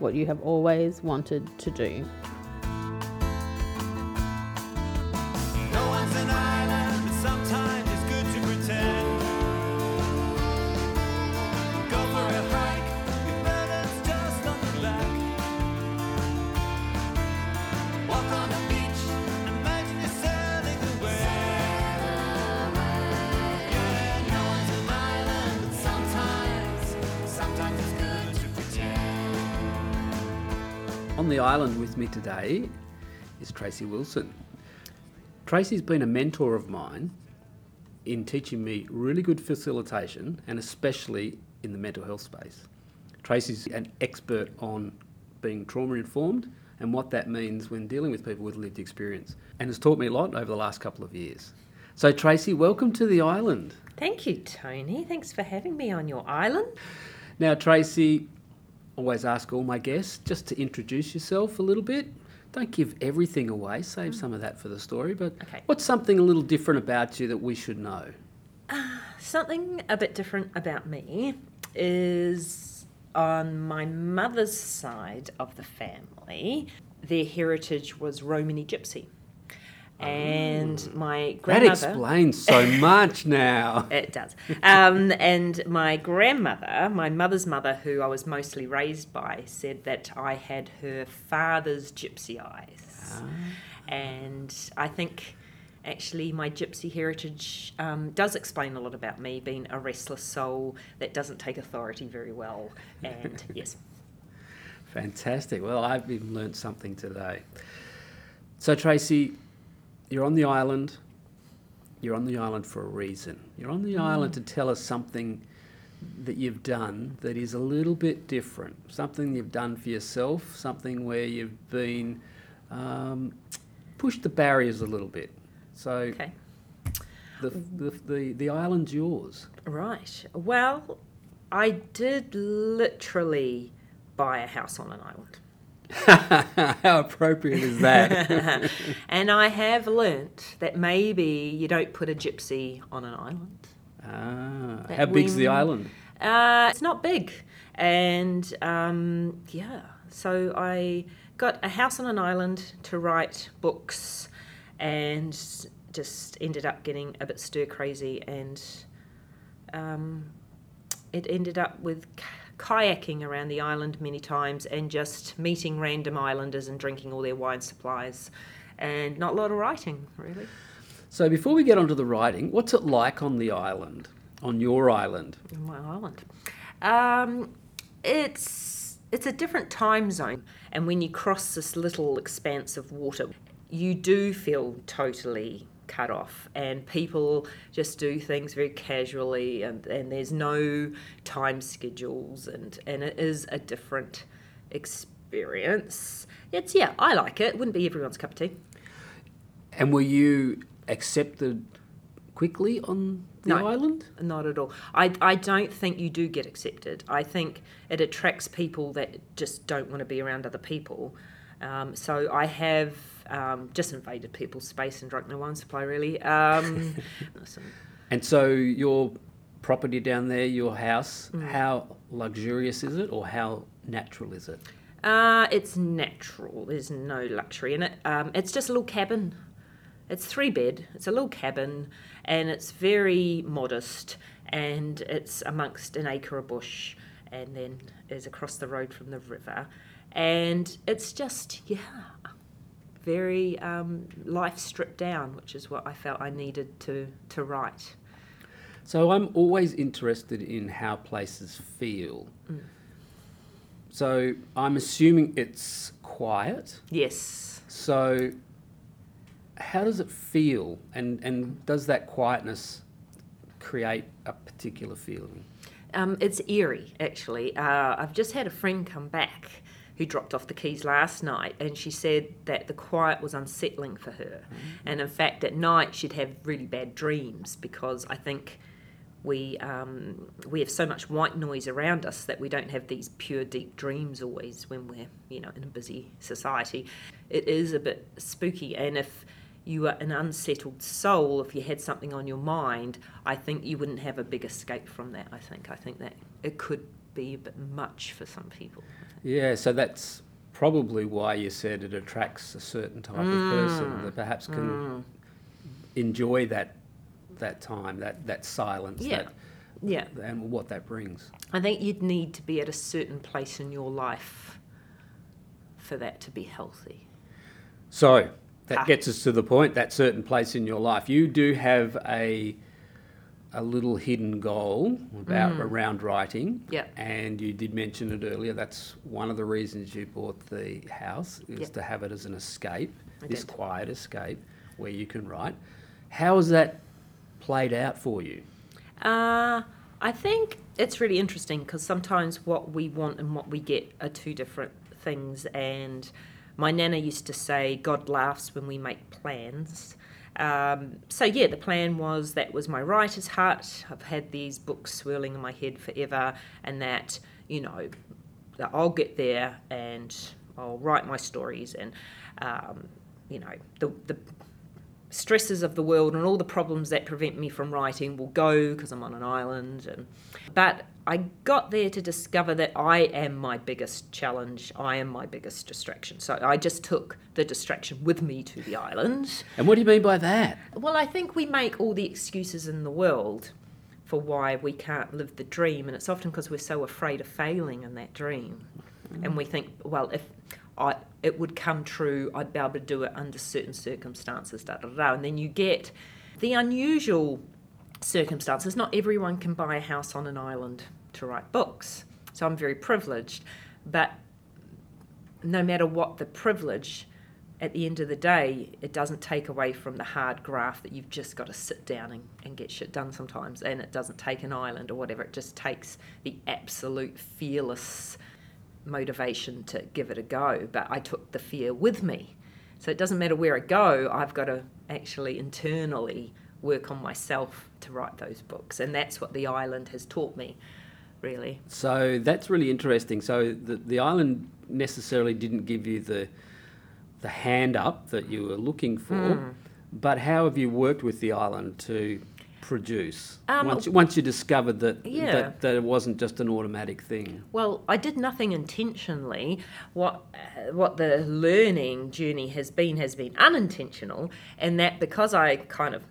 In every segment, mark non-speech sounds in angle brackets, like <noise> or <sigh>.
what you have always wanted to do. Me today is Tracy Wilson. Tracy's been a mentor of mine in teaching me really good facilitation and especially in the mental health space. Tracy's an expert on being trauma informed and what that means when dealing with people with lived experience and has taught me a lot over the last couple of years. So, Tracy, welcome to the island. Thank you, Tony. Thanks for having me on your island. Now, Tracy, always ask all my guests just to introduce yourself a little bit. Don't give everything away, save some of that for the story. But Okay. what's something a little different about you that we should know? Ah, something a bit different about me is on my mother's side of the family, their heritage was Romany Gypsy. And my grandmother. That explains so <laughs> much now. It does. Um, and my grandmother, my mother's mother, who I was mostly raised by, said that I had her father's gypsy eyes. And I think actually my gypsy heritage um, does explain a lot about me being a restless soul that doesn't take authority very well. And <laughs> yes, Fantastic. Well, I've even learnt something today. So, Tracy, you're on the island. You're on the island for a reason. You're on the island to tell us something that you've done that is a little bit different. Something you've done for yourself, something where you've been um, pushed the barriers a little bit. So, okay. the, the, the, the island's yours. Right. Well, I did literally buy a house on an island. <laughs> How appropriate is that? <laughs> and I have learnt that maybe you don't put a gypsy on an island. ah, That how big's the island? Uh, it's not big. And um, yeah, so I got a house on an island to write books and just ended up getting a bit stir crazy and um, it ended up with kayaking around the island many times and just meeting random islanders and drinking all their wine supplies and not a lot of writing really So before we get onto the writing, what's it like on the island, on your island? on my island. Um, it's it's a different time zone, and when you cross this little expanse of water, you do feel totally cut off, and people just do things very casually, and, and there's no time schedules, and and it is a different experience. It's yeah, I like it. Wouldn't be everyone's cup of tea. And were you accepted quickly on the No. island? Not at all. I, I don't think you do get accepted. I think it attracts people that just don't want to be around other people. Um, so I have um, just invaded people's space and drunk their wine supply, really. Um, <laughs> And so your property down there, your house, Mm. how luxurious is it or how natural is it? uh, it's natural. There's no luxury in it. Um, it's just a little cabin. It's three bed. It's a little cabin, and it's very modest. And it's amongst an acre of bush, and then is across the road from the river, and it's just yeah. Very um, life stripped down, which is what I felt I needed to to write. So I'm always interested in how places feel. So I'm assuming it's quiet. Yes. So how does it feel and, and does that quietness create a particular feeling? Um, it's eerie, actually. Uh, I've just had a friend come back who dropped off the keys last night, and she said that the quiet was unsettling for her. And in fact, at night she'd have really bad dreams because I think we um, we have so much white noise around us that we don't have these pure, deep dreams always when we're you know in a busy society. It is a bit spooky, and if you are an unsettled soul, if you had something on your mind, I think you wouldn't have a big escape from that. I think. I think that it could be a bit much for some people. Yeah, so that's probably why you said it attracts a certain type of person that perhaps can enjoy that that time, that, that silence, Yeah. Yeah, and what that brings. I think you'd need to be at a certain place in your life for that to be healthy. So that Ah. gets us to the point. That certain place in your life, you do have a a little hidden goal about around writing. Mm. Yeah. And you did mention it earlier. That's one of the reasons you bought the house is Yeah. to have it as an escape, I this did. quiet escape where you can write. How has that played out for you? Uh, I think it's really interesting because sometimes what we want and what we get are two different things. And my nana used to say, God laughs when we make plans. Um, so, yeah, the plan was that was my writer's hut. I've had these books swirling in my head forever, and that, you know, that I'll get there and I'll write my stories and, um, you know, the, the stresses of the world and all the problems that prevent me from writing will go because I'm on an island. And but I got there to discover that I am my biggest challenge. I am my biggest distraction. So I just took the distraction with me to the island. And what do you mean by that? Well, I think we make all the excuses in the world for why we can't live the dream, and it's often because we're so afraid of failing in that dream, mm-hmm. and we think, well, if I, it would come true, I'd be able to do it under certain circumstances, da da da, and then you get the unusual circumstances. Not everyone can buy a house on an island to write books, so I'm very privileged, but no matter what the privilege, at the end of the day, it doesn't take away from the hard graft that you've just got to sit down and, and get shit done sometimes. And it doesn't take an island or whatever, it just takes the absolute fearless motivation to give it a go. But I took the fear with me. So it doesn't matter where I go, I've got to actually internally work on myself to write those books. And that's what the island has taught me, really. So that's really interesting. So the, the island necessarily didn't give you the the hand up that you were looking for, Hmm. but how have you worked with the island to produce Um, once, once you discovered that, Yeah. that that it wasn't just an automatic thing? Well, I did nothing intentionally. What uh, what the learning journey has been has been unintentional, and that because I kind of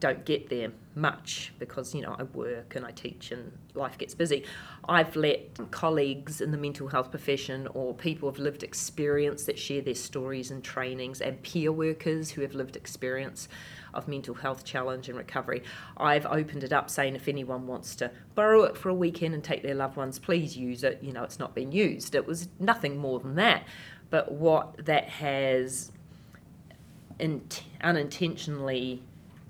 don't get there much because you know I work and I teach and life gets busy. I've let colleagues in the mental health profession or people with lived experience that share their stories and trainings and peer workers who have lived experience of mental health challenge and recovery. I've opened it up saying if anyone wants to borrow it for a weekend and take their loved ones, please use it. You know, it's not been used. It was nothing more than that. But what that has in, unintentionally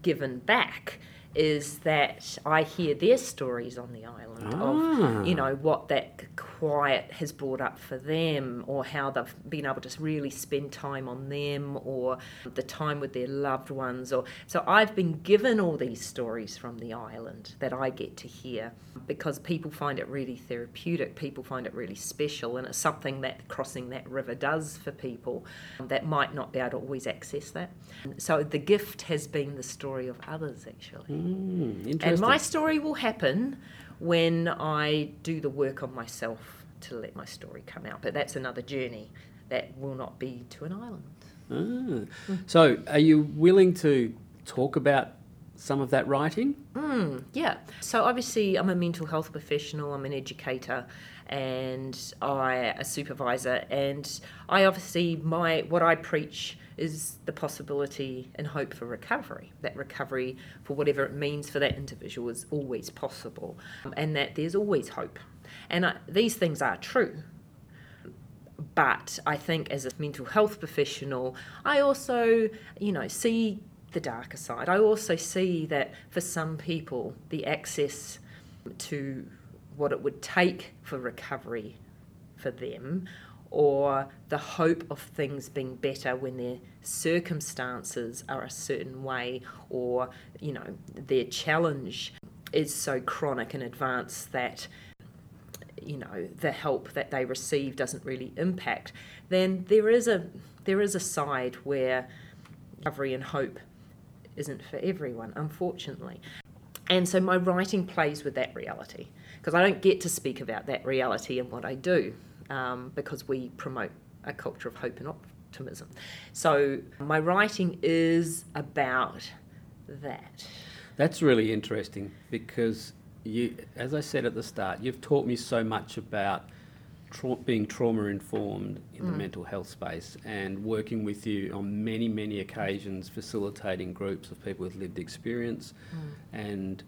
given back is that I hear their stories on the island Ah. of, you know, what that quiet has brought up for them or how they've been able to really spend time on them or the time with their loved ones or so I've been given all these stories from the island that I get to hear because people find it really therapeutic people find it really special and it's something that crossing that river does for people that might not be able to always access that. So the gift has been the story of others actually. Mm, and my story will happen when I do the work on myself to let my story come out. But that's another journey that will not be to an island. Ah. So, are you willing to talk about some of that writing? Yeah. So obviously, I'm a mental health professional. I'm an educator, and I a supervisor. And I obviously my what I preach is the possibility and hope for recovery. That recovery, for whatever it means for that individual, is always possible, um, and that there's always hope. And I, these things are true. But I think as a mental health professional, I also, you know, see the darker side. I also see that for some people, the access to what it would take for recovery for them or the hope of things being better when their circumstances are a certain way or you know their challenge is so chronic and advanced that you know the help that they receive doesn't really impact then there is a there is a side where recovery and hope isn't for everyone unfortunately and so my writing plays with that reality because I don't get to speak about that reality in what I do um, because we promote a culture of hope and optimism. So my writing is about that. That's really interesting because you, as I said at the start, you've taught me so much about tra- being trauma informed in the mm. mental health space and working with you on many, many occasions, facilitating groups of people with lived experience, mm. and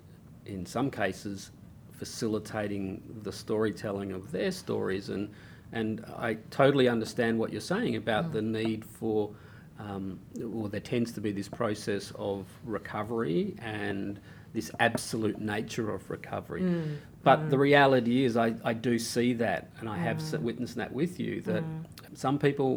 in some cases, facilitating the storytelling of their stories. And and I totally understand what you're saying about mm. the need for. Um, well, there tends to be this process of recovery and this absolute nature of recovery. But mm. the reality is, I, I do see that, and I have s mm. witnessed that with you, that mm. some people,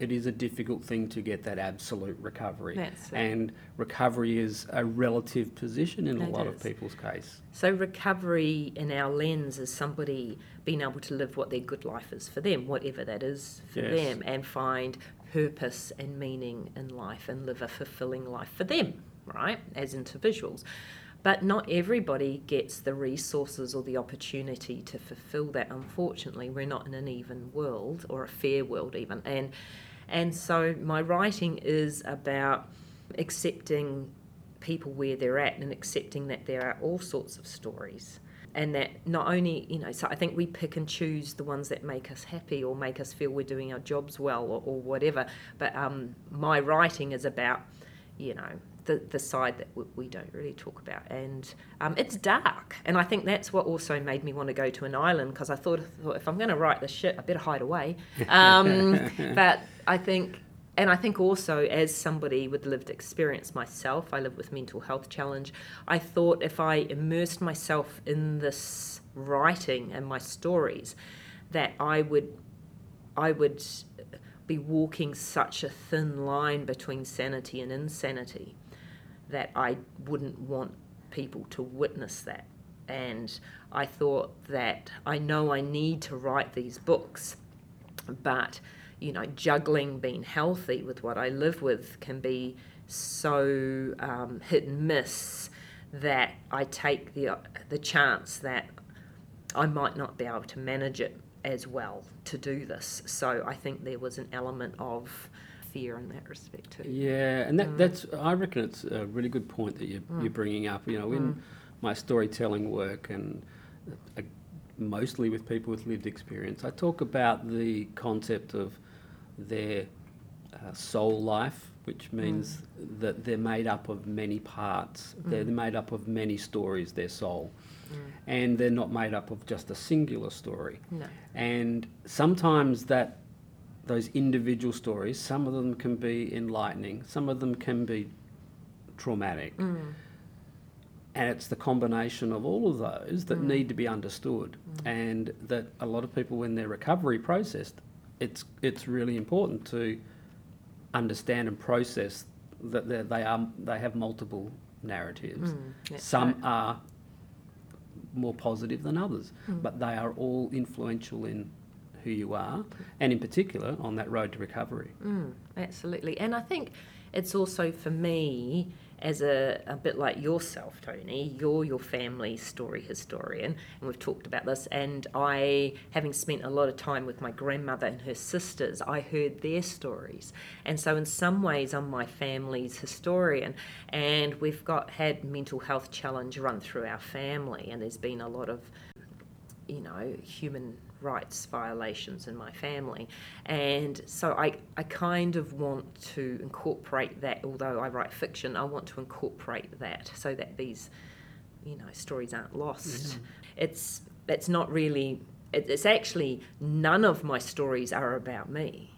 it is a difficult thing to get that absolute recovery. That's. And recovery is a relative position in a lot of people's case. So recovery in our lens is somebody being able to live what their good life is for them, whatever that is for Yes. them, and find purpose and meaning in life and live a fulfilling life for them, right, as individuals. But not everybody gets the resources or the opportunity to fulfill that. Unfortunately, we're not in an even world or a fair world even. And and so my writing is about accepting people where they're at and accepting that there are all sorts of stories and that not only you know so i think we pick and choose the ones that make us happy or make us feel we're doing our jobs well or, or whatever but um, my writing is about you know the, the side that w- we don't really talk about. And um, it's dark. And i think that's what also made me want to go to an island because i thought, thought if i'm going to write this shit i better hide away. Um, <laughs> but i think and I think also, as somebody with lived experience myself, I live with mental health challenge. I thought if I immersed myself in this writing and my stories, that I would, I would be walking such a thin line between sanity and insanity, that I wouldn't want people to witness that. And I thought that I know I need to write these books, but you know, juggling being healthy with what I live with can be so um, hit and miss that I take the the chance that I might not be able to manage it as well to do this. So I think there was an element of fear in that respect too. Yeah, and that, mm. that's I reckon it's a really good point that you're, mm. you're bringing up. You know, in mm. my storytelling work and uh, uh, mostly with people with lived experience, I talk about the concept of their uh, soul life, which means that they're made up of many parts. They're made up of many stories. Their soul, and they're not made up of just a singular story. No. And sometimes that those individual stories, some of them can be enlightening, some of them can be traumatic. Mm. And it's the combination of all of those that mm. need to be understood. Mm. And that a lot of people, when their recovery processed, it's, it's really important to understand and process that they're- they, have multiple narratives. that's Some right. are more positive than others, but they are all influential in who you are, and in particular on that road to recovery. Mm, absolutely. And I think it's also for me, as a, a bit like yourself, Tony, you're your family story historian, and we've talked about this. And I, having spent a lot of time with my grandmother and her sisters, I heard their stories. And so, in some ways, I'm my family's historian. And we've got had mental health challenge run through our family, and there's been a lot of you know, human rights violations in my family. And so I, I kind of want to incorporate that, although I write fiction, I want to incorporate that so that these, you know, stories aren't lost. It's, it's not really, it- it's actually, none of my stories are about me.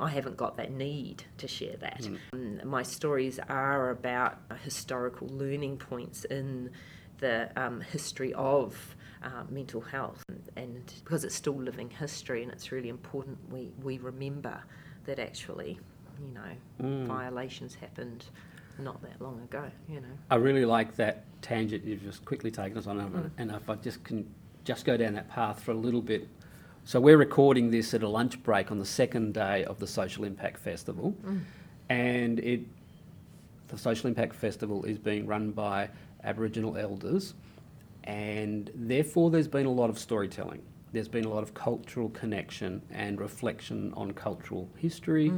I haven't got that need to share that. Um, My stories are about historical learning points in the um, history of uh, mental health, and because it's still living history, and it's really important we, we remember that actually, you know, mm. violations happened not that long ago. You know. I really like that tangent you've just quickly taken us on, mm. and if I just can just go down that path for a little bit. So we're recording this at a lunch break on the second day of the Social Impact Festival, mm. and it the Social Impact Festival is being run by Aboriginal elders, and therefore there's been a lot of storytelling. There's been a lot of cultural connection and reflection on cultural history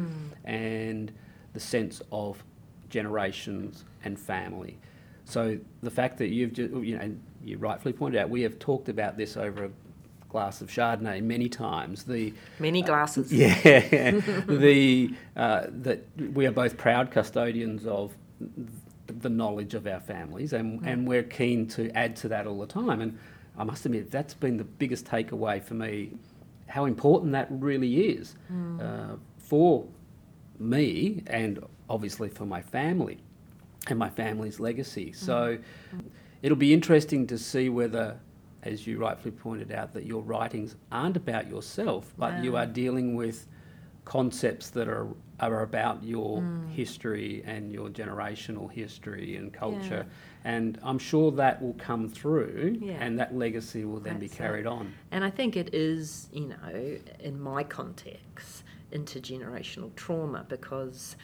and the sense of generations and family. So the fact that you've just, you know, you rightfully pointed out, we have talked about this over a glass of Chardonnay many times. The Many glasses. <laughs> yeah, <laughs> the uh, that we are both proud custodians of the knowledge of our families, and, and we're keen to add to that all the time. And I must admit, that's been the biggest takeaway for me, how important that really is uh, for me, and obviously for my family and my family's legacy. So it'll be interesting to see whether, as you rightfully pointed out, that your writings aren't about yourself, but you are dealing with concepts that are are about your mm. history and your generational history and culture. And I'm sure that will come through Yeah. and that legacy will then be That's it. carried on. And I think it is, you know, in my context, intergenerational trauma because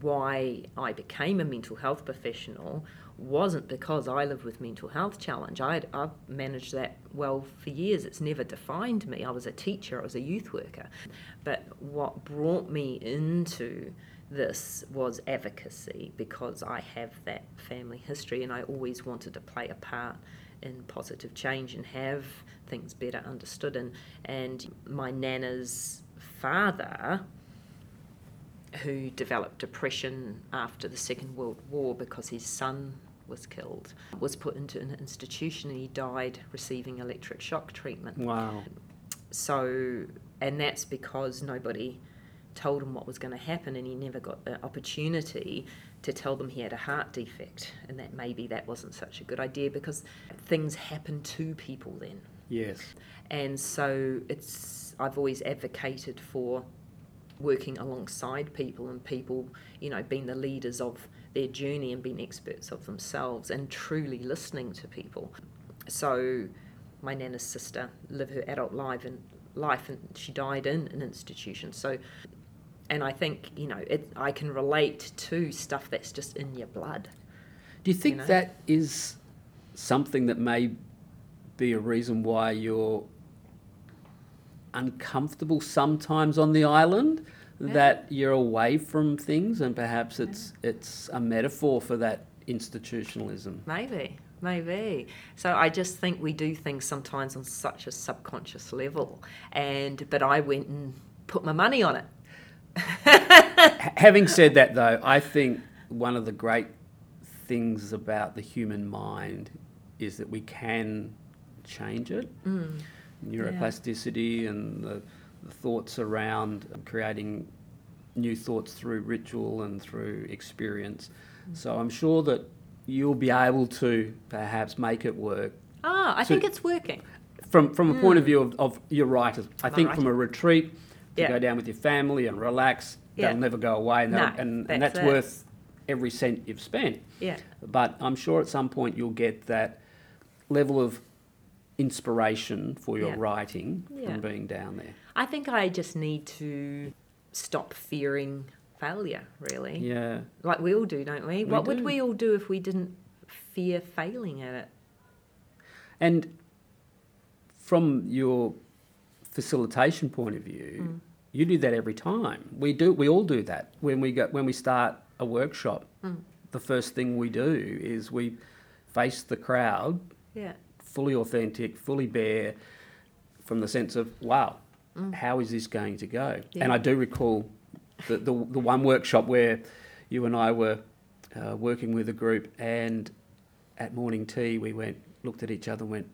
why I became a mental health professional wasn't because I live with mental health challenge. I'd, I've managed that well for years. It's never defined me. I was a teacher, I was a youth worker. But what brought me into this was advocacy because I have that family history and I always wanted to play a part in positive change and have things better understood. And, and my nana's father, who developed depression after the Second World War because his son was killed, was put into an institution and he died receiving electric shock treatment. Wow. So, and that's because nobody told him what was going to happen, and he never got the opportunity to tell them he had a heart defect, and that maybe that wasn't such a good idea because things happen to people then. Yes. And so it's I've always advocated for working alongside people and people, you know, being the leaders of their journey and being experts of themselves and truly listening to people. So my nana's sister lived her adult life and life and she died in an institution. So and I think, you know, it I can relate to stuff that's just in your blood. Do you think know? that is something that may be a reason why you're uncomfortable sometimes on the island? That you're away from things, and perhaps it's it's a metaphor for that institutionalism. Maybe, maybe. So I just think we do things sometimes on such a subconscious level. And but I went and put my money on it. Having said that, though, I think one of the great things about the human mind is that we can change it. Mm. Neuroplasticity and the, the thoughts around creating new thoughts through ritual and through experience. So I'm sure that you'll be able to perhaps make it work Ah, I So- think it's working. from from a point of view of, of your writers. I My think from a retreat to Yeah. go down with your family and relax, Yeah. they'll never go away, and, No, and, that's and that's worth every cent you've spent. Yeah. But I'm sure at some point you'll get that level of inspiration for your Yeah. writing Yeah. from being down there. I think I just need to stop fearing failure, really. Yeah. Like we all do, don't we? We what would we all do if we didn't fear failing at it? And from your facilitation point of view, Mm. you do that every time. We do. We all do that when we go when we start a workshop. Mm. The first thing we do is we face the crowd, Yeah. fully authentic, fully bare, from the sense of, wow, how is this going to go? Yeah. And I do recall the, the, the one workshop where you and I were uh, working with a group, and at morning tea, we went, looked at each other and went,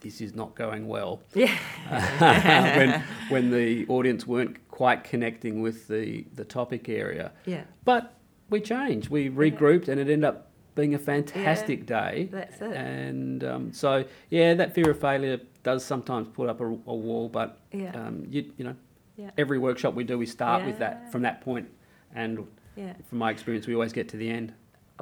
this is not going well. Yeah. <laughs> when, when the audience weren't quite connecting with the, the topic area. Yeah. But we changed. We regrouped, and it ended up being a fantastic day. that's it. And um, so, yeah, that fear of failure does sometimes put up a, a wall, but Yeah. um, you, you know, Yeah. every workshop we do, we start with that from that point, and Yeah. from my experience, we always get to the end.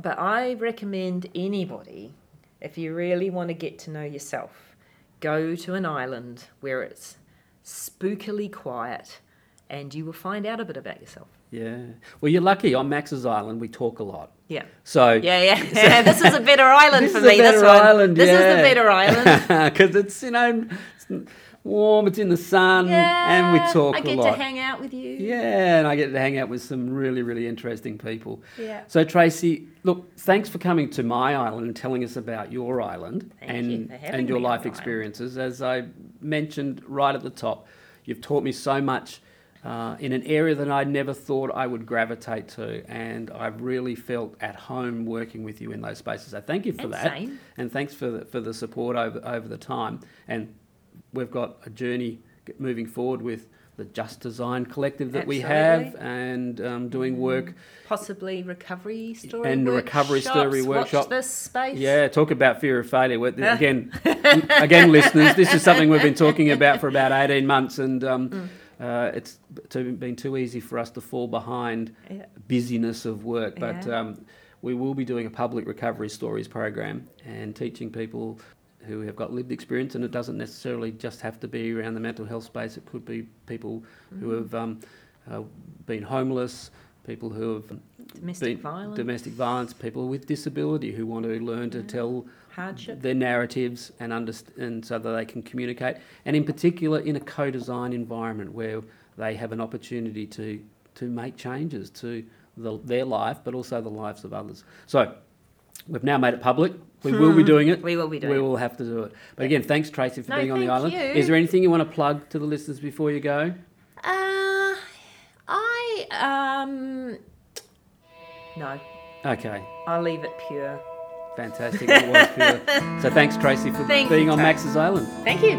But I recommend anybody, if you really want to get to know yourself, go to an island where it's spookily quiet and you will find out a bit about yourself. Yeah. Well, you're lucky. On Max's Island, we talk a lot. Yeah. So Yeah, yeah. <laughs> <laughs> this is a better island This for is a me. This better one. island, this is the better island. <laughs> because it's you know it's warm, it's in the sun, yeah, and we talk I get to hang out with you. Yeah, and I get to hang out with some really, really interesting people. Yeah. So Tracy, look, thanks for coming to my island and telling us about your island Thank and you and your life experiences. As I mentioned right at the top, you've taught me so much. Uh, in an area that I never thought I would gravitate to, and I've really felt at home working with you in those spaces. So thank you for And that, same. and thanks for the, for the support over over the time. And we've got a journey moving forward with the Just Design Collective that we have, and um, doing work. Possibly recovery story And the recovery story workshop. Watch this space. Yeah, talk about fear of failure. <laughs> Again, again, listeners, this is something we've been talking about for about eighteen months, and um, Mm. Uh, it's too, been too easy for us to fall behind Yeah. busyness of work. But Yeah. um, we will be doing a public recovery stories program and teaching people who have got lived experience, and it doesn't necessarily just have to be around the mental health space. It could be people who Mm. have um, uh, been homeless, people who have Domestic violence. domestic violence, people with disability who want to learn to tell Hardship. their narratives and underst- and so that they can communicate, and in particular in a co-design environment where they have an opportunity to to make changes to the, their life, but also the lives of others. So. We've now made it public. We will be doing it. Hmm. We will be doing We it. We will have to do it. But again, thanks Tracy for No, being on the thank island. you. Is there anything you want to plug to the listeners before you go? Uh, I um. No, Okay, I'll leave it pure. Fantastic. It was pure. So thanks Tracy for Thank being you, on Tracy. Max's Island. Thank you.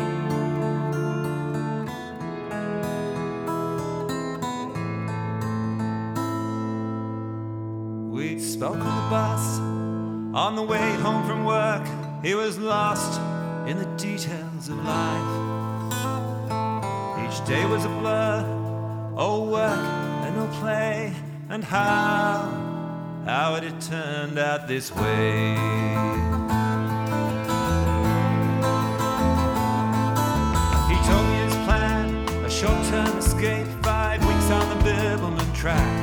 We spoke on the bus on the way home from work. He was lost in the details of life. Each day was a blur, oh work and no play, and how, how it had turned out this way. He told me his plan, a short-term escape, five weeks on the Bibbulmun track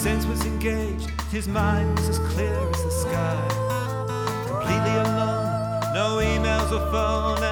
sense was engaged, his mind was as clear as the sky. Completely alone, no emails or phone,